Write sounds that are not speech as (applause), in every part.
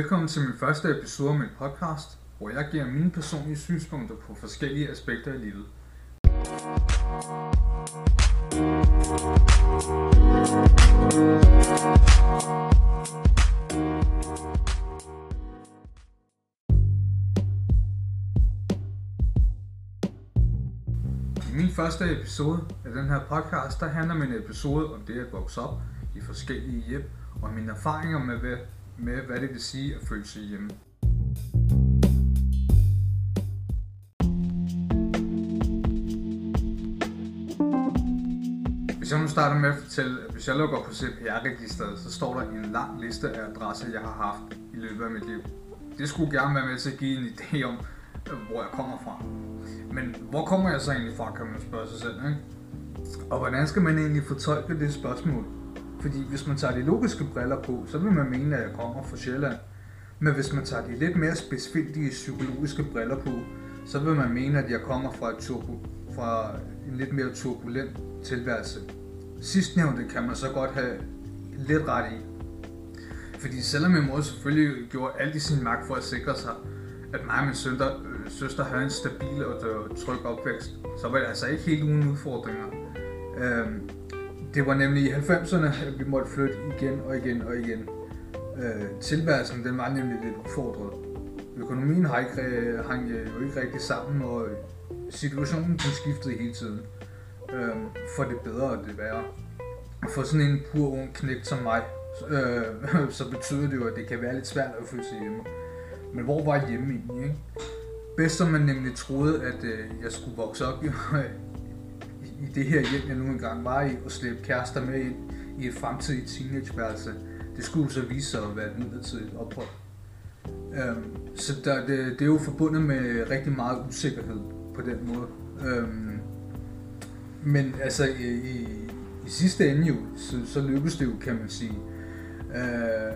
velkommen til min første episode af min podcast, hvor jeg giver mine personlige synspunkter på forskellige aspekter af livet. I min første episode af den her podcast, der handler min episode om det at vokse op i forskellige hjem, og mine erfaringer med, hvad, med, hvad det vil sige at føle sig hjemme. Hvis jeg nu starter med at fortælle, at hvis jeg logger på CPR-registeret, så står der en lang liste af adresser, jeg har haft i løbet af mit liv. Det skulle gerne være med til at give en idé om, hvor jeg kommer fra. Men hvor kommer jeg så egentlig fra, kan man spørge sig selv, ikke? Og hvordan skal man egentlig fortolke det spørgsmål? Fordi hvis man tager de logiske briller på, så vil man mene, at jeg kommer fra Sjælland. Men hvis man tager de lidt mere specifikke psykologiske briller på, så vil man mene, at jeg kommer fra, et turbo, fra en lidt mere turbulent tilværelse. Sidstnævnte kan man så godt have lidt ret i. Fordi selvom min mor selvfølgelig gjorde alt i sin magt for at sikre sig, at mig og min søster, øh, søster havde en stabil og øh, tryg opvækst, så var det altså ikke helt uden udfordringer. Øhm, det var nemlig i 90'erne, at vi måtte flytte igen og igen og igen. Øh, tilværelsen den var nemlig lidt udfordret. Økonomien har ikke, øh, hang øh, jo ikke rigtig sammen, og øh, situationen den skiftede hele tiden. Øh, for det bedre og det værre. For sådan en pur ung knægt som mig, øh, (laughs) så betyder det jo, at det kan være lidt svært at føle sig hjemme. Men hvor var hjemme egentlig? Ikke? Bedst som man nemlig troede, at øh, jeg skulle vokse op (laughs) i, det her hjem, jeg nu engang var i, og slæbe kærester med ind i et fremtidigt teenageværelse, det skulle så vise sig at være et midlertidigt ophold. Øhm, så der, det, det er jo forbundet med rigtig meget usikkerhed på den måde. Øhm, men altså i, i, i sidste ende jo, så, så lykkedes det jo, kan man sige. Øh,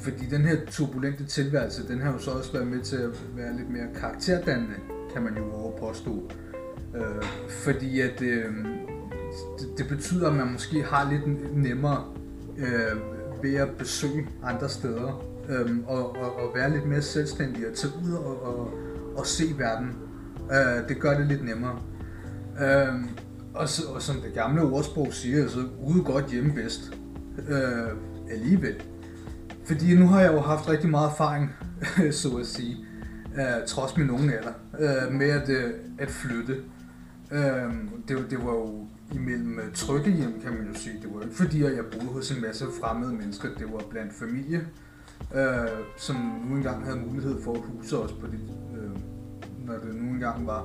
fordi den her turbulente tilværelse, den har jo så også været med til at være lidt mere karakterdannende, kan man jo overpåstå. Øh, Øh, fordi at øh, det, det betyder, at man måske har lidt nemmere øh, ved at besøge andre steder. Øh, og, og, og være lidt mere selvstændig og tage ud og, og, og se verden. Øh, det gør det lidt nemmere. Øh, og, så, og som det gamle ordsprog siger, så ude godt hjemme bedst. Øh, alligevel. Fordi nu har jeg jo haft rigtig meget erfaring, (laughs) så at sige, øh, trods min unge alder, øh, med at, øh, at flytte. Øh, det, det var jo imellem øh, trygge hjem, kan man jo sige. Det var ikke fordi, at jeg boede hos en masse fremmede mennesker. Det var blandt familie, øh, som nu engang havde mulighed for at huse os på det, øh, når det nu engang var.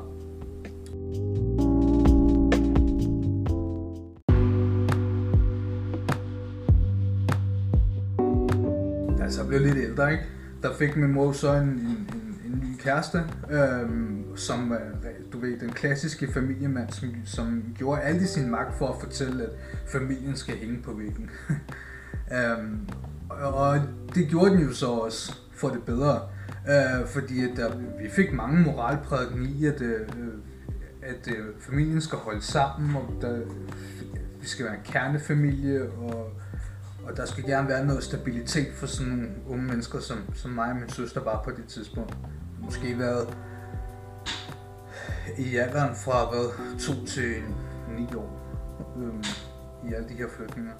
Da jeg så blev lidt ældre, ikke? der fik min mor så en, en, en, en ny kæreste, øh, som var ved, den klassiske familiemand, som, som gjorde alt i sin magt for at fortælle, at familien skal hænge på væggen. (laughs) øhm, og det gjorde den jo så også for det bedre, øh, fordi at der, vi fik mange moralprædiken i, at, øh, at øh, familien skal holde sammen, og der, vi skal være en kernefamilie, og, og der skal gerne være noget stabilitet for sådan nogle unge mennesker, som, som mig og min søster var på det tidspunkt. Måske været i alderen fra hvad, 2 til 9 år øhm, i alle de her flytninger.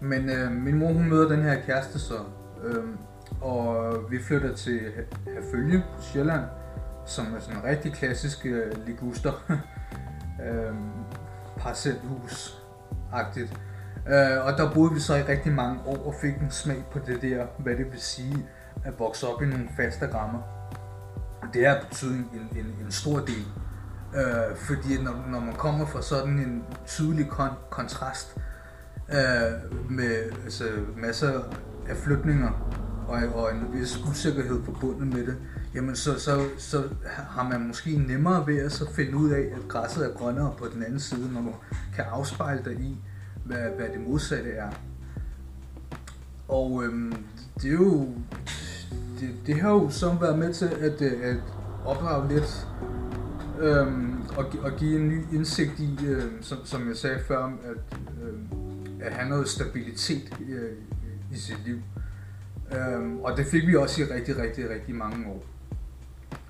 Men øh, min mor hun møder den her kæreste så, øhm, og vi flytter til Herfølge på Sjælland, som er sådan en rigtig klassisk øh, liguster. (laughs) øhm, parcelhus-agtigt. Øh, og der boede vi så i rigtig mange år og fik en smag på det der, hvad det vil sige at vokse op i nogle faste rammer. Det er betydet en, en, en stor del. Øh, fordi når, når man kommer fra sådan en tydelig kon- kontrast øh, med altså, masser af flytninger og, og en vis usikkerhed forbundet med det, jamen så, så, så har man måske nemmere ved at så finde ud af, at græsset er grønnere på den anden side, når du kan afspejle dig i, hvad, hvad det modsatte er. Og øhm, det er jo det, det har jo så været med til at, øh, at opdrage lidt øhm, og, og give en ny indsigt i, øhm, som, som jeg sagde før, at, øhm, at have noget stabilitet øh, i, i sit liv. Øhm, og det fik vi også i rigtig, rigtig, rigtig mange år.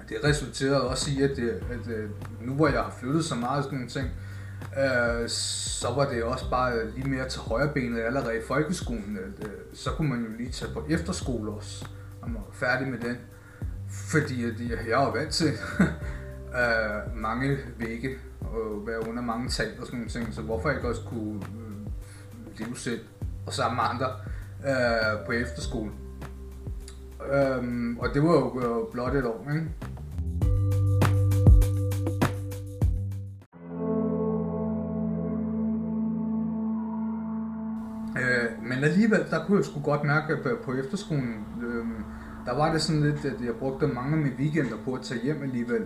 Det resulterede også i, at, det, at øh, nu hvor jeg har flyttet så meget og sådan nogle ting, øh, så var det også bare lige mere til højrebenet allerede i folkeskolen. At, øh, så kunne man jo lige tage på efterskole også, når man var færdig med den. Fordi at jeg, jeg er vant til (laughs) øh, mange vægge og være under mange tag og sådan nogle ting, så hvorfor ikke også kunne øh, leve selv og sammen med andre øh, på efterskole. Øhm, og det var jo øh, blot et år, ikke? Øh, men alligevel, der kunne jeg sgu godt mærke at øh, på efterskolen, øh, der var det sådan lidt, at jeg brugte mange af mine weekender på at tage hjem alligevel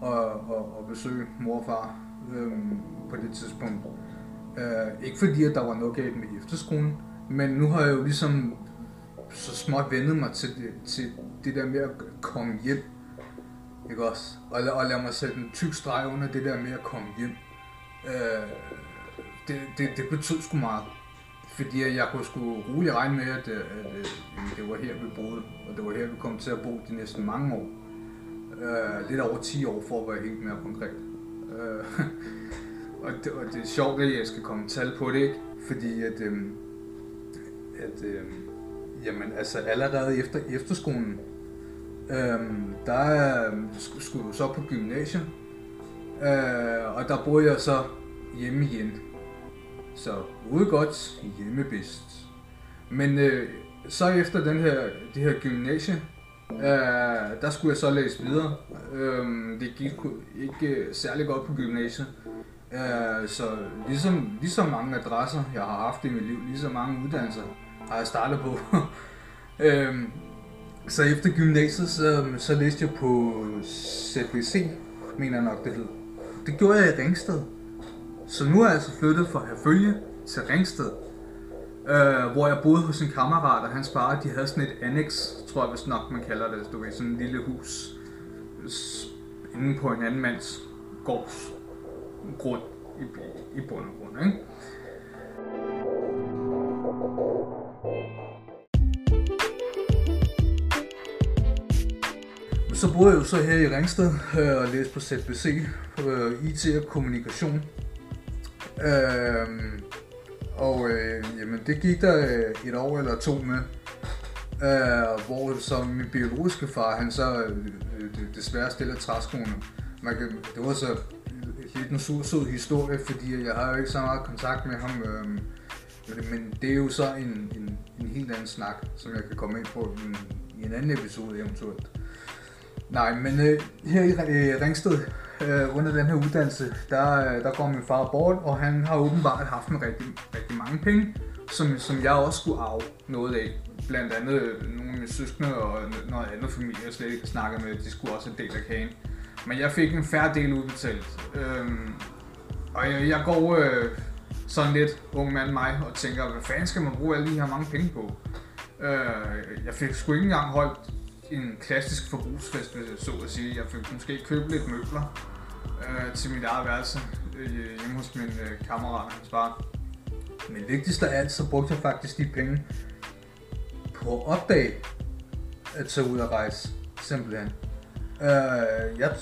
og, og, og besøge mor og far øh, på det tidspunkt. Øh, ikke fordi, at der var noget galt med efterskolen, men nu har jeg jo ligesom så småt vendet mig til det, til det der med at komme hjem. Ikke også? Og, og lad mig sætte en tyk streg under det der med at komme hjem. Øh, det, det, det betød sgu meget. Fordi jeg kunne sgu roligt regne med, at, øh, at, øh, at, at det var her, vi boede. Og det var her, vi kom til at bo de næste mange år. Øh, lidt over 10 år, for at være helt mere konkret. Øh, (laughs) og, det, og det er sjovt, at jeg skal komme tal på det, ikke? Fordi at, øh, at øh, jamen, altså allerede efter efterskolen, øh, der øh, skulle jeg så på gymnasiet. Øh, og der boede jeg så hjemme igen. Så ude godt, hjemme bedst. Men øh, så efter den her, det her gymnasie, øh, der skulle jeg så læse videre. Øh, det gik ikke særlig godt på gymnasiet. Øh, så ligesom, ligesom mange adresser, jeg har haft i mit liv, ligesom mange uddannelser, har jeg startet på. (laughs) øh, så efter gymnasiet, så, så læste jeg på CBC, mener jeg nok det hed. Det gjorde jeg i Ringsted. Så nu er jeg altså flyttet fra Herfølge til Ringsted, øh, hvor jeg boede hos en kammerat, og hans far, de havde sådan et annex, tror jeg vist nok man kalder det, du ved, sådan et lille hus, inde på en anden mands gårds grund i, i bund og grund, ikke? Så boede jeg jo så her i Ringsted øh, og læste på ZBC, øh, IT og kommunikation. Øh, og øh, jamen, det gik der øh, et år eller to med, øh, hvor som min biologiske far, han så øh, øh desværre stillede træskoene. Man kan, det var så lidt en sur, sød historie, fordi jeg har jo ikke så meget kontakt med ham. Øh, men det er jo så en, en, en helt anden snak, som jeg kan komme ind på i en, i en anden episode eventuelt. Nej, men øh, her i øh, Ringsted, øh, under den her uddannelse, der, øh, der går min far bort, og han har åbenbart haft en rigtig, rigtig mange penge, som, som jeg også skulle arve noget af. Blandt andet øh, nogle af mine søskende og noget andet familie, jeg slet ikke snakker med, de skulle også en del af kagen. Men jeg fik en færre del udbetalt. Øhm, og jeg, jeg går øh, sådan lidt ung mand mig og tænker, hvad fanden skal man bruge alle de her mange penge på? Øh, jeg fik sgu ikke engang holdt en klassisk forbrugsfest, så at sige. Jeg fik måske købe lidt møbler øh, til mit eget værelse øh, hjemme hos min øh, kammerat og hans far. Men vigtigst af alt, så brugte jeg faktisk de penge på at opdage at tage ud og rejse, simpelthen. Øh, jeg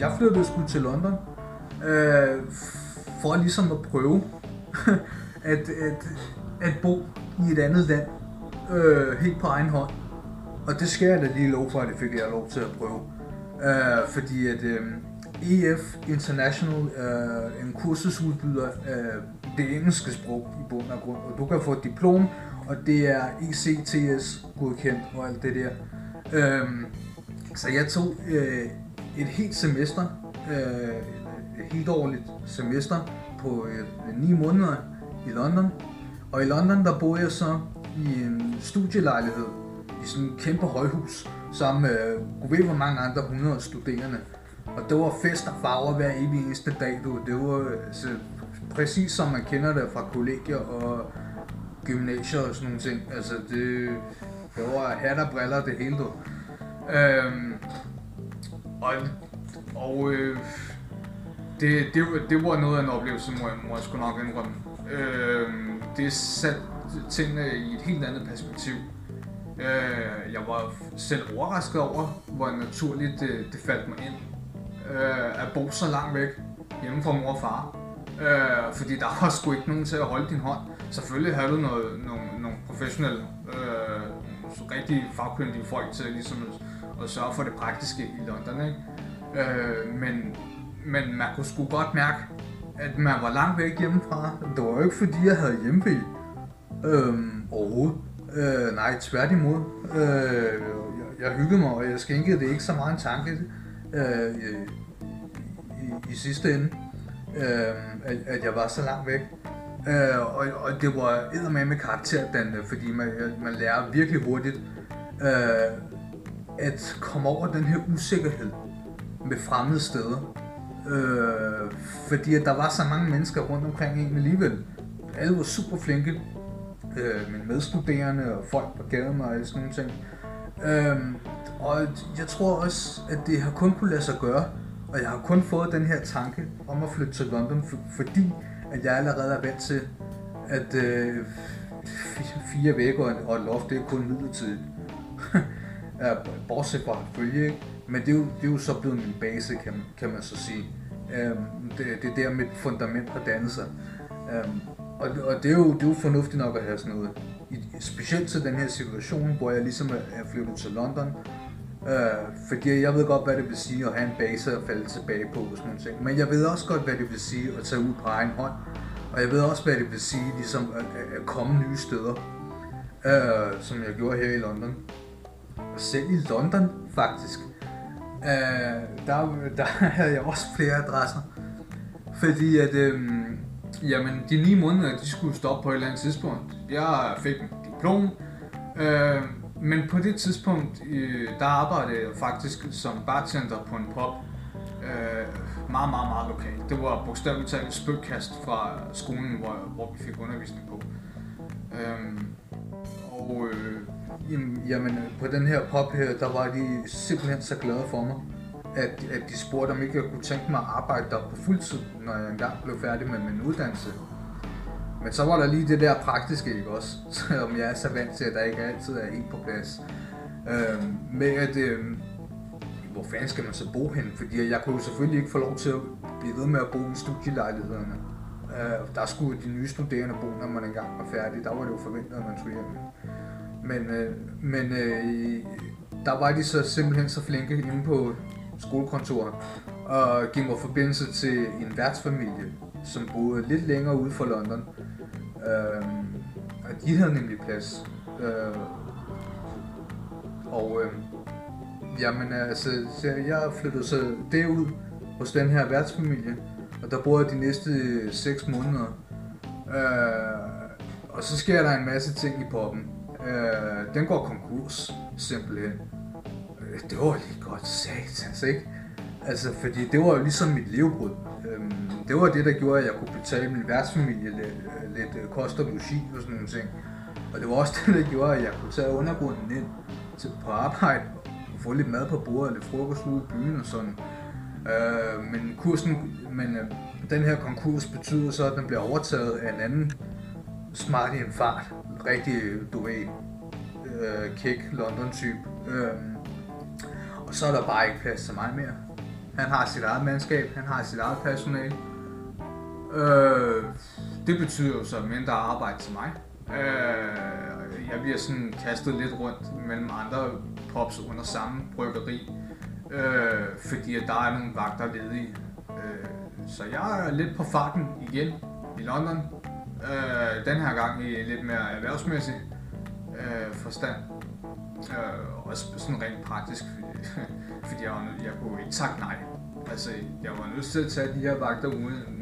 jeg flyttede sgu til London, øh, for ligesom at prøve (laughs) at, at, at bo i et andet land øh, helt på egen hånd. Og det skal jeg da lige lov for, at det fik jeg lov til at prøve. Øh, fordi at øh, EF International er øh, en kursusudbyder af det engelske sprog i bund og grund. Og du kan få et diplom, og det er ECTS godkendt og alt det der. Øh, så jeg tog øh, et helt semester, øh, et helt årligt semester på øh, 9 måneder i London. Og i London der boede jeg så i en studielejlighed i sådan et kæmpe højhus sammen med øh, ved hvor mange andre 100 studerende. Og det var fest og farver hver evig eneste dag. Du. Det var altså, præcis som man kender det fra kollegier og gymnasier og sådan nogle ting. Altså det, det var hat og briller det hele. Du. Øhm, og og øh, det, det, det var noget af en oplevelse, må jeg, må jeg sgu nok indrømme. Øh, det satte tingene i et helt andet perspektiv. Øh, jeg var selv overrasket over, hvor naturligt det, det faldt mig ind øh, at bo så langt væk hjemme fra mor og far. Øh, fordi der var sgu ikke nogen til at holde din hånd. Selvfølgelig havde du noget, nogle, nogle professionelle, øh, rigtig fagkyndige folk til ligesom at, at sørge for det praktiske i London. Ikke? Øh, men, men man kunne sgu godt mærke, at man var langt væk hjemmefra. Det var jo ikke fordi, jeg havde hjemmebil øh, overhovedet. Øh, nej, tværtimod. Øh, jeg, jeg hyggede mig, og jeg skænkede det ikke så meget en tanke øh, i, i, i sidste ende, øh, at, at jeg var så langt væk. Øh, og, og det var med med karakterdannende, fordi man, man lærer virkelig hurtigt øh, at komme over den her usikkerhed med fremmede steder. Øh, fordi at der var så mange mennesker rundt omkring en alligevel. Alle var super flinke. Øh, mine medstuderende og folk på gaden og sådan nogle ting. Øh, og jeg tror også, at det har kun kunne lade sig gøre, og jeg har kun fået den her tanke om at flytte til London, fordi at jeg allerede er vant til, at øh, fire vægge og et loft, det er kun midlertidigt. (laughs) bortset fra følge, ikke? Men det er, jo, det er jo så blevet min base, kan, kan man så sige. Øhm, det, det er der mit fundament har dannet sig. Øhm, og, og det, er jo, det er jo fornuftigt nok at have sådan noget. I, specielt til den her situation, hvor jeg ligesom er flyttet til London, Øh, fordi jeg ved godt, hvad det vil sige at have en base at falde tilbage på og sådan nogle ting. Men jeg ved også godt, hvad det vil sige at tage ud på egen hånd. Og jeg ved også, hvad det vil sige ligesom at, at komme nye steder. Øh, som jeg gjorde her i London. Og selv i London, faktisk. Øh, der, der (laughs) havde jeg også flere adresser. Fordi at, øh, jamen, de ni måneder, de skulle stoppe på et eller andet tidspunkt. Jeg fik en diplom. Øh, men på det tidspunkt, øh, der arbejdede jeg faktisk som bartender på en pop. Øh, meget, meget, meget lokalt. Det var bogstaveligt talt et spøgkast fra skolen, hvor, hvor vi fik undervisning på. Øh, og øh, jamen, på den her pop her, der var de simpelthen så glade for mig, at, at de spurgte, om ikke jeg kunne tænke mig at arbejde der på fuldtid, når jeg engang blev færdig med min uddannelse. Men så var der lige det der praktiske, ikke også? (laughs) Som jeg er så vant til, at der ikke altid er helt på plads. Øh, med at, øh, hvor fanden skal man så bo hen? Fordi jeg kunne jo selvfølgelig ikke få lov til at blive ved med at bo i studielejlighederne. Øh, der skulle de nye studerende bo, når man engang var færdig. Der var det jo forventet, at man skulle hjem. Men, øh, men øh, der var de så simpelthen så flinke inde på skolekontoret og give mig forbindelse til en værtsfamilie, som boede lidt længere ude for London. Øh, og de havde nemlig plads. Øh, og øh, jamen altså, så jeg flyttede så derud hos den her værtsfamilie, og der boede jeg de næste øh, 6 måneder. Øh, og så sker der en masse ting i poppen. Øh, den går konkurs, simpelthen. Det var lige godt satans, ikke? Altså, fordi det var jo ligesom mit levebrud. Øhm, det var det, der gjorde, at jeg kunne betale min værtsfamilie øh, lidt, lidt kost og logi og sådan nogle ting. Og det var også (laughs) det, der gjorde, at jeg kunne tage undergrunden ind til, på arbejde og få lidt mad på bordet, lidt frokost ude i byen og sådan. Øh, men kursen, men øh, den her konkurs betyder så, at den bliver overtaget af en anden smart i en fart. Rigtig, du ved, øh, kick London-type. Øh, og så er der bare ikke plads til mig mere. Han har sit eget mandskab, han har sit eget personale. Øh, det betyder jo så mindre arbejde til mig. Øh, jeg bliver sådan kastet lidt rundt mellem andre pops under samme bryggeri, øh, fordi at der er nogle vagter ledige. Øh, så jeg er lidt på farten igen i London. Øh, den her gang i lidt mere erhvervsmæssig øh, forstand. Øh, også sådan rent praktisk, fordi, (laughs) fordi jeg, jeg kunne ikke sagt nej. Altså, jeg var nødt til at tage de her vagter,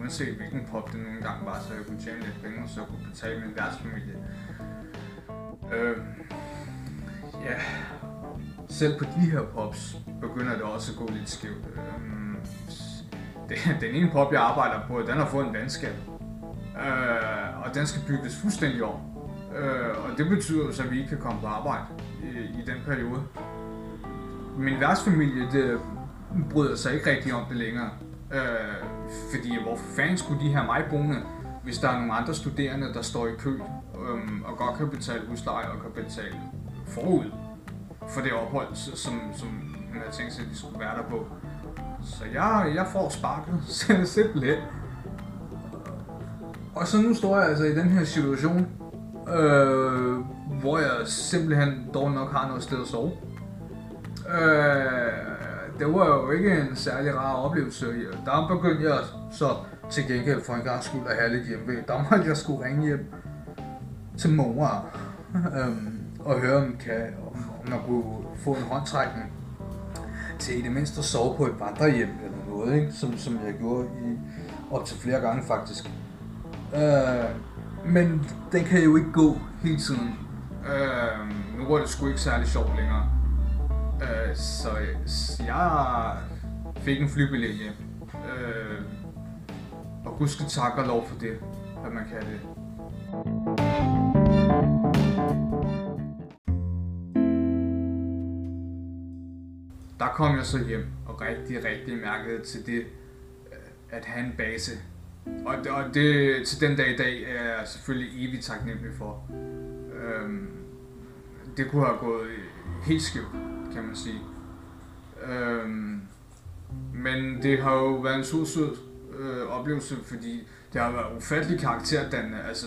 uanset hvilken pop det nogle gange var, så jeg kunne tjene lidt penge, så jeg kunne betale min værtsfamilie. Øh, ja, selv på de her pops begynder det også at gå lidt skævt. Øh, den ene pop, jeg arbejder på, den har fået en vandskab. Øh, og den skal bygges fuldstændig om. Øh, og det betyder så, at vi ikke kan komme på arbejde i, i den periode. Min værtsfamilie, det bryder sig ikke rigtig om det længere. Øh, Fordi hvor fanden skulle de have mig boende, hvis der er nogle andre studerende, der står i kø øh, og godt kan betale husleje og kan betale forud for det ophold, som, som man havde tænkt sig, at de skulle være der på. Så jeg, jeg får sparket (laughs) simpelthen. Og så nu står jeg altså i den her situation, øh, hvor jeg simpelthen dog nok har noget sted at sove. Øh, det var jo ikke en særlig rar oplevelse. Der begyndte jeg så til gengæld for en gang skulle at have lidt hjemme. Der måtte jeg skulle ringe hjem til mor øh, og høre, om, kan, om, om man kunne få en håndtrækning til i det mindste at sove på et vandrehjem eller noget, ikke? Som, som jeg gjorde i op til flere gange faktisk. Øh, men den kan jo ikke gå hele tiden. Øh, nu var det sgu ikke særlig sjovt længere. Øh, så, jeg fik en flybillet hjem. Øh, og gud skal takke og lov for det, at man kan det. Der kom jeg så hjem og rigtig, rigtig mærkede til det, at have en base. Og det, og det til den dag i dag er jeg selvfølgelig evigt taknemmelig for. Øhm, det kunne have gået helt skævt, kan man sige. Øhm, men det har jo været en sød, sød øh, oplevelse, fordi det har været ufattelig karakterdannende. Altså,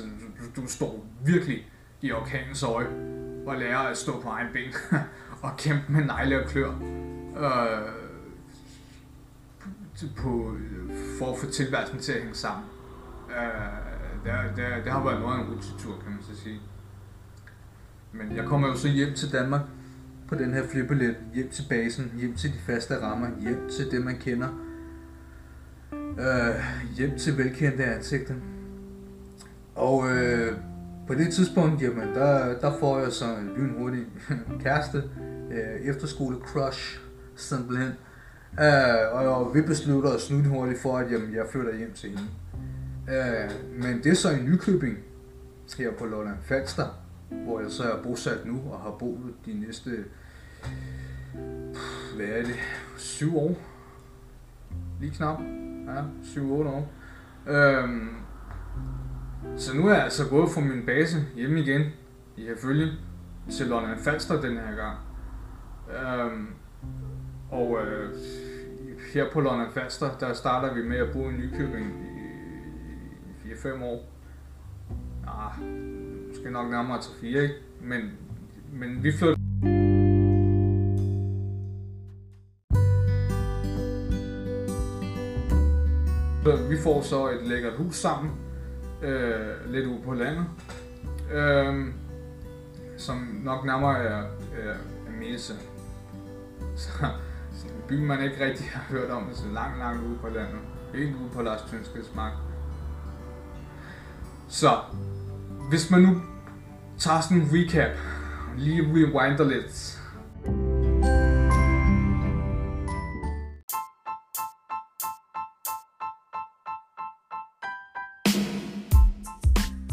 du, du står virkelig i orkanens øje og lærer at stå på egen ben (laughs) og kæmpe med negle og klør. Øh, på, øh, for at få tilværelsen til at hænge sammen. Øh, det, det, det har været noget af en rutetur, kan man så sige. Men jeg kommer jo så hjem til Danmark på den her flybillet, hjem til basen, hjem til de faste rammer, hjem til det, man kender, øh, hjem til velkendte ansigter. Og øh, på det tidspunkt, jamen, der, der får jeg så en lynhurtig (laughs) kæreste, øh, efterskole crush, simpelthen. Øh, Øh, og vi beslutter os hurtigt for, at jamen, jeg flytter hjem til hende. Øh, men det er så i Nykøbing, her på Lolland Falster, hvor jeg så er bosat nu og har boet de næste, hvad er det, syv år? Lige knap. Ja, 7-8 år. Øhm, så nu er jeg altså gået fra min base hjemme igen i Herfølge til Lolland Falster den her gang. Øhm, og øh, her på Lolland Falster, der starter vi med at bo i Nykøbing i, i 4-5 år. Ah, måske nok nærmere til 4, ikke? Men, men vi flytter Vi får så et lækkert hus sammen, øh, lidt ude på landet, øh, som nok nærmere er, er, er Mese. Så, by, man ikke rigtig har hørt om, så langt, langt ude på landet. Helt ude på Lars Tønskeds mark. Så, hvis man nu tager sådan en recap, lige rewinder lidt,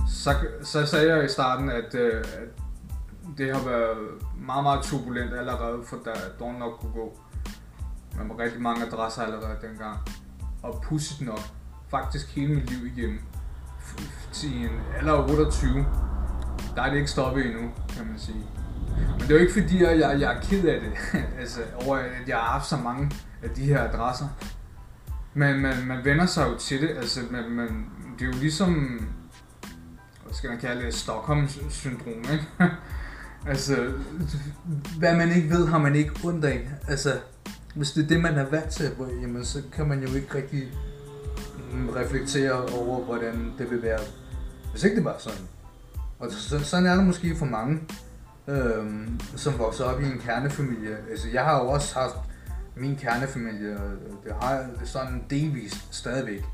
så, så sagde jeg i starten, at, øh, at det har været meget, meget turbulent allerede, for da Dawn nok kunne gå. Man var rigtig mange adresser allerede dengang. Og pusset nok, faktisk hele mit liv igennem, til en alder 28, der er det ikke stoppet endnu, kan man sige. Men det er jo ikke fordi, at jeg, jeg er ked af det, (laughs) altså over at jeg har haft så mange af de her adresser. Men man, man vender sig jo til det, altså man, man, det er jo ligesom hvad skal man kalde det, Stockholm-syndrom, ikke? (laughs) altså, hvad man ikke ved, har man ikke ondt af. Altså, hvis det er det, man er vant til, jamen, så kan man jo ikke rigtig mm, reflektere over, hvordan det vil være, hvis ikke det var sådan. Og så, sådan er det måske for mange, øhm, som vokser op i en kernefamilie. Altså, jeg har jo også haft min kernefamilie, og det har jeg sådan delvist stadigvæk.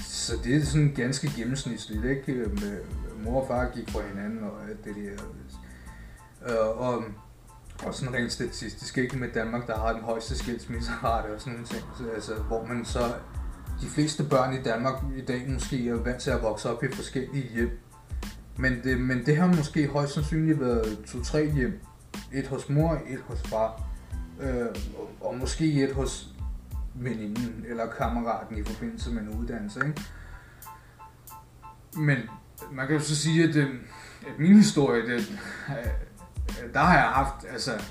Så det er sådan ganske gennemsnitligt, ikke? Med, mor og far gik fra hinanden og alt det der. Øh, og, og sådan rent statistisk, ikke med Danmark, der har den højeste skilsmisserate og sådan noget ting. Så, altså, hvor man så, de fleste børn i Danmark i dag måske er vant til at vokse op i forskellige hjem. Men det, men det har måske højst sandsynligt været to-tre hjem. Et hos mor, et hos far. Øh, og, og måske et hos veninden eller kammeraten i forbindelse med en uddannelse. Ikke? Men man kan jo så sige, at, øh, at min historie, det, øh, Altså, der har jeg haft, altså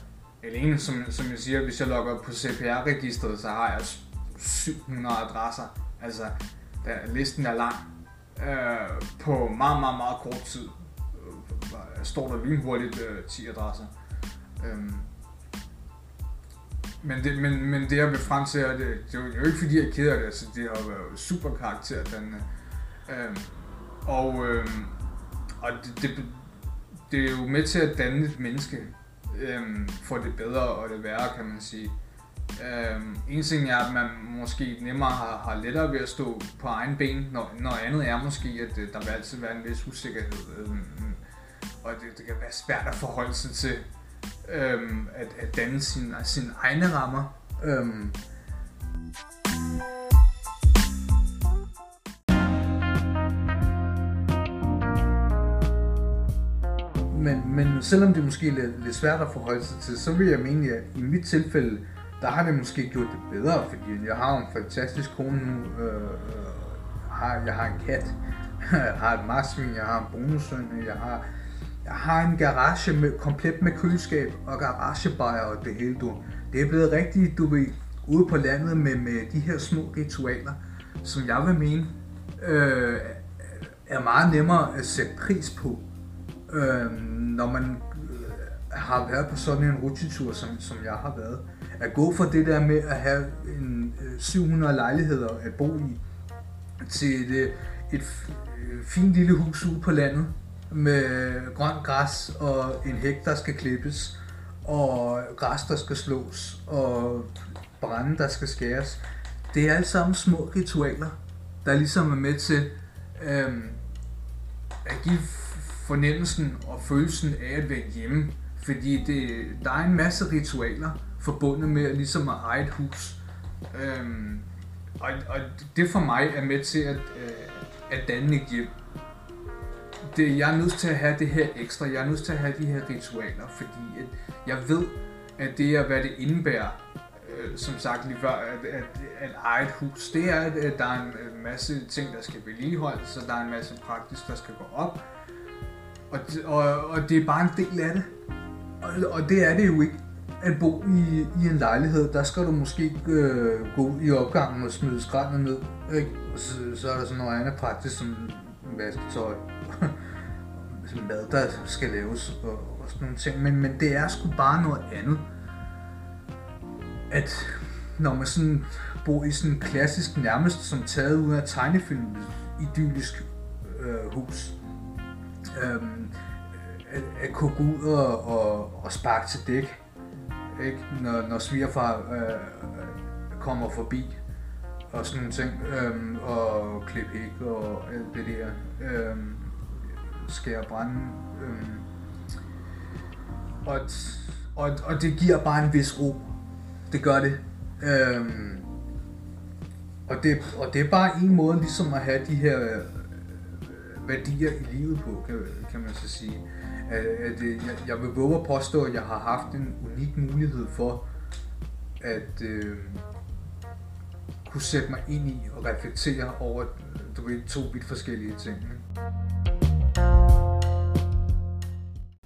alene som, som jeg siger, hvis jeg logger på CPR-registret, så har jeg 700 adresser. Altså, der, listen er lang. Øh, på meget, meget, meget kort tid øh, står der lynhurtigt øh, 10 adresser. Øh, men det, men, men det jeg vil frem til, det, det er jo ikke fordi jeg keder det, altså det har været super karakter, den, øh, og, øh, og det, det, det er jo med til at danne et menneske, øhm, for det bedre og det værre, kan man sige. Øhm, en ting er, at man måske nemmere har, har lettere ved at stå på egen ben, når, når andet er måske, at øh, der vil altid være en vis usikkerhed. Øhm, og det, det kan være svært at forholde sig til, øhm, at, at danne sine sin egne rammer. Øhm, men, men selvom det måske er lidt, lidt svært at forholde sig til, så vil jeg mene, at i mit tilfælde, der har det måske gjort det bedre, fordi jeg har en fantastisk kone nu, øh, øh har, jeg har en kat, (laughs) jeg har et marsvin, jeg har en bonusøn, jeg har, jeg har en garage med, komplet med køleskab og garagebajer og det hele, du. Det er blevet rigtig, du ved, ude på landet med, med de her små ritualer, som jeg vil mene, øh, er meget nemmere at sætte pris på, øh, når man øh, har været på sådan en rutsjetur, som, som jeg har været. At gå fra det der med at have en, øh, 700 lejligheder at bo i, til et, øh, et fint lille hus ude på landet, med grønt græs og en hæk, der skal klippes, og græs, der skal slås, og brænde, der skal skæres. Det er alle sammen små ritualer, der ligesom er med til øhm, at give fornemmelsen og følelsen af at være hjemme. Fordi det, der er en masse ritualer forbundet med at ligesom at eje et hus. Øhm, og, og det for mig er med til at, øh, at danne et hjem. Det, jeg er nødt til at have det her ekstra, jeg er nødt til at have de her ritualer, fordi at jeg ved, at det er, hvad det indebærer, øh, som sagt lige før, at, at, at eje et hus, det er, at der er en masse ting, der skal vedligeholdes, så der er en masse praktisk, der skal gå op, og, og, og det er bare en del af det. Og, og det er det jo ikke at bo i, i en lejlighed. Der skal du måske øh, gå ud i opgangen og smide skrændet ned. Ikke? Og så, så er der sådan noget andet praktisk som vasketøj. (laughs) mad, der skal laves og, og sådan nogle ting. Men, men det er sgu bare noget andet. At når man sådan bor i sådan klassisk, nærmest som taget ud af tegnefilm, idyllisk øh, hus, øhm, at, at kunne gå ud og, og, og sparke til dæk, ikke? Når, når svigerfar øh, kommer forbi og sådan nogle ting, øhm, og klip hæk og alt det der, øhm, skære brænde. Øhm, og, og, og det giver bare en vis ro. Det gør det. Øhm, og det, og det er bare en måde ligesom at have de her værdier i livet på, kan, kan man så sige. At, at øh, jeg, jeg vil våge at påstå, at jeg har haft en unik mulighed for at øh, kunne sætte mig ind i og reflektere over du ved, to vidt forskellige ting.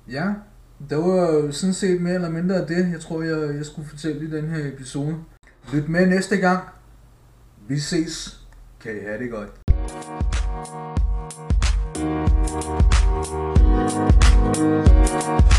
Ja, det var sådan set mere eller mindre af det, jeg tror, jeg, jeg skulle fortælle i den her episode. Lyt med næste gang. Vi ses. Kan I have det godt. Thank you.